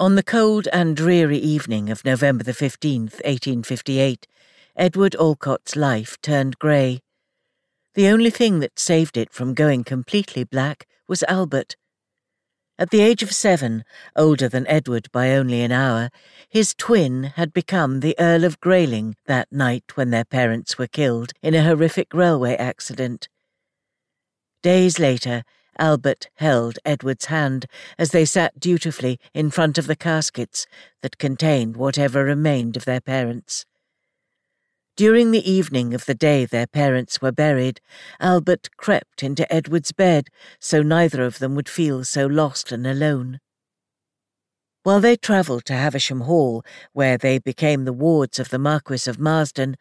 On the cold and dreary evening of November the 15th, 1858, Edward Alcott's life turned grey. The only thing that saved it from going completely black was Albert. At the age of seven, older than Edward by only an hour, his twin had become the Earl of Greyling that night when their parents were killed in a horrific railway accident. Days later, Albert held Edward's hand as they sat dutifully in front of the caskets that contained whatever remained of their parents. During the evening of the day their parents were buried, Albert crept into Edward's bed so neither of them would feel so lost and alone. While they travelled to Havisham Hall, where they became the wards of the Marquis of Marsden,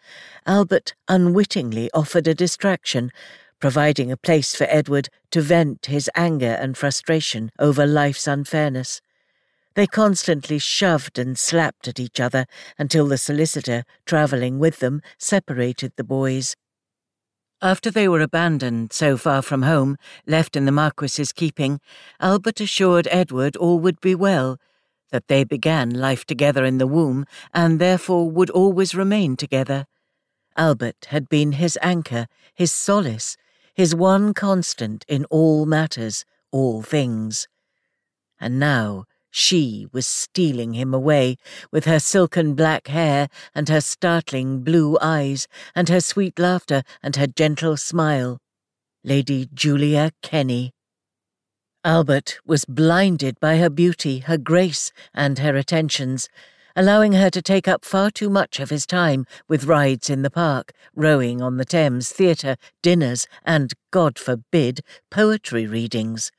Albert unwittingly offered a distraction providing a place for Edward to vent his anger and frustration over life's unfairness. They constantly shoved and slapped at each other until the solicitor, travelling with them, separated the boys. After they were abandoned so far from home, left in the Marquis's keeping, Albert assured Edward all would be well, that they began life together in the womb and therefore would always remain together. Albert had been his anchor, his solace, his one constant in all matters, all things. And now she was stealing him away with her silken black hair and her startling blue eyes and her sweet laughter and her gentle smile. Lady Julia Kenney. Albert was blinded by her beauty, her grace, and her attentions, allowing her to take up far too much of his time with rides in the park, rowing on the Thames, theatre, dinners, and, God forbid, poetry readings.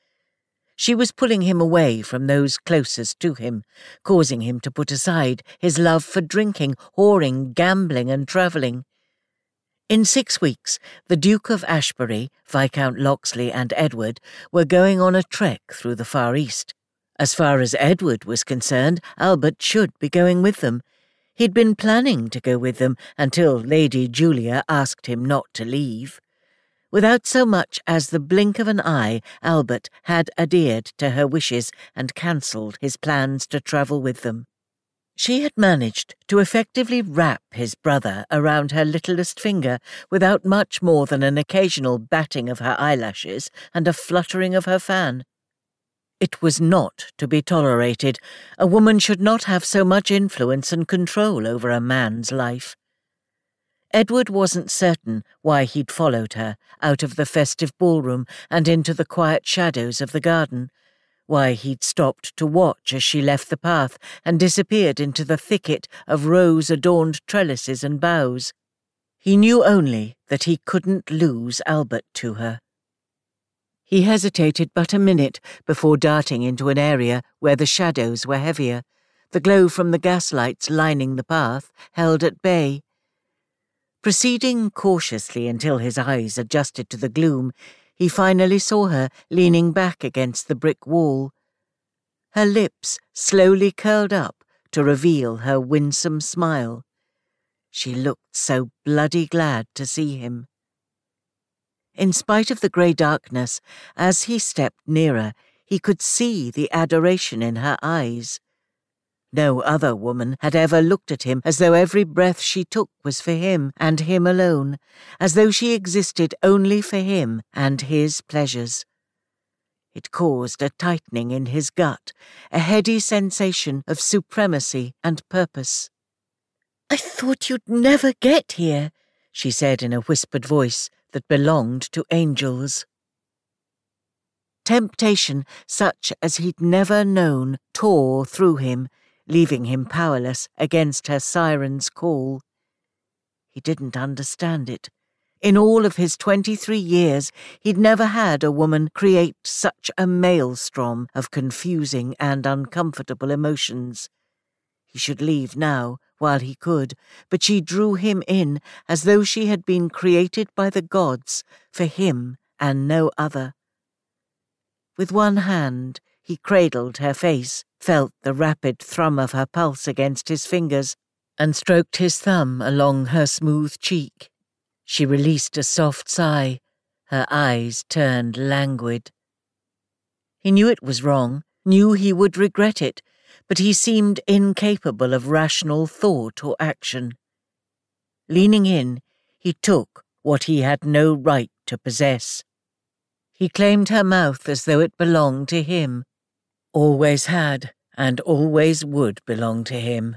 She was pulling him away from those closest to him, causing him to put aside his love for drinking, whoring, gambling, and travelling. In six weeks, the Duke of Ashbury, Viscount Locksley, and Edward were going on a trek through the Far East. As far as Edward was concerned, Albert should be going with them. He'd been planning to go with them until Lady Julia asked him not to leave. Without so much as the blink of an eye, Albert had adhered to her wishes and cancelled his plans to travel with them. She had managed to effectively wrap his brother around her littlest finger without much more than an occasional batting of her eyelashes and a fluttering of her fan. It was not to be tolerated. A woman should not have so much influence and control over a man's life. Edward wasn't certain why he'd followed her out of the festive ballroom and into the quiet shadows of the garden, why he'd stopped to watch as she left the path and disappeared into the thicket of rose adorned trellises and boughs. He knew only that he couldn't lose Albert to her. He hesitated but a minute before darting into an area where the shadows were heavier, the glow from the gaslights lining the path held at bay. Proceeding cautiously until his eyes adjusted to the gloom, he finally saw her leaning back against the brick wall. Her lips slowly curled up to reveal her winsome smile. She looked so bloody glad to see him. In spite of the grey darkness, as he stepped nearer, he could see the adoration in her eyes. No other woman had ever looked at him as though every breath she took was for him and him alone, as though she existed only for him and his pleasures. It caused a tightening in his gut, a heady sensation of supremacy and purpose. I thought you'd never get here, she said in a whispered voice, that belonged to angels. Temptation, such as he'd never known, tore through him, leaving him powerless against her siren's call. He didn't understand it. In all of his twenty three years, he'd never had a woman create such a maelstrom of confusing and uncomfortable emotions. He should leave now, while he could, but she drew him in as though she had been created by the gods for him and no other. With one hand, he cradled her face, felt the rapid thrum of her pulse against his fingers, and stroked his thumb along her smooth cheek. She released a soft sigh, her eyes turned languid. He knew it was wrong, knew he would regret it, but he seemed incapable of rational thought or action. Leaning in, he took what he had no right to possess. He claimed her mouth as though it belonged to him, always had and always would belong to him.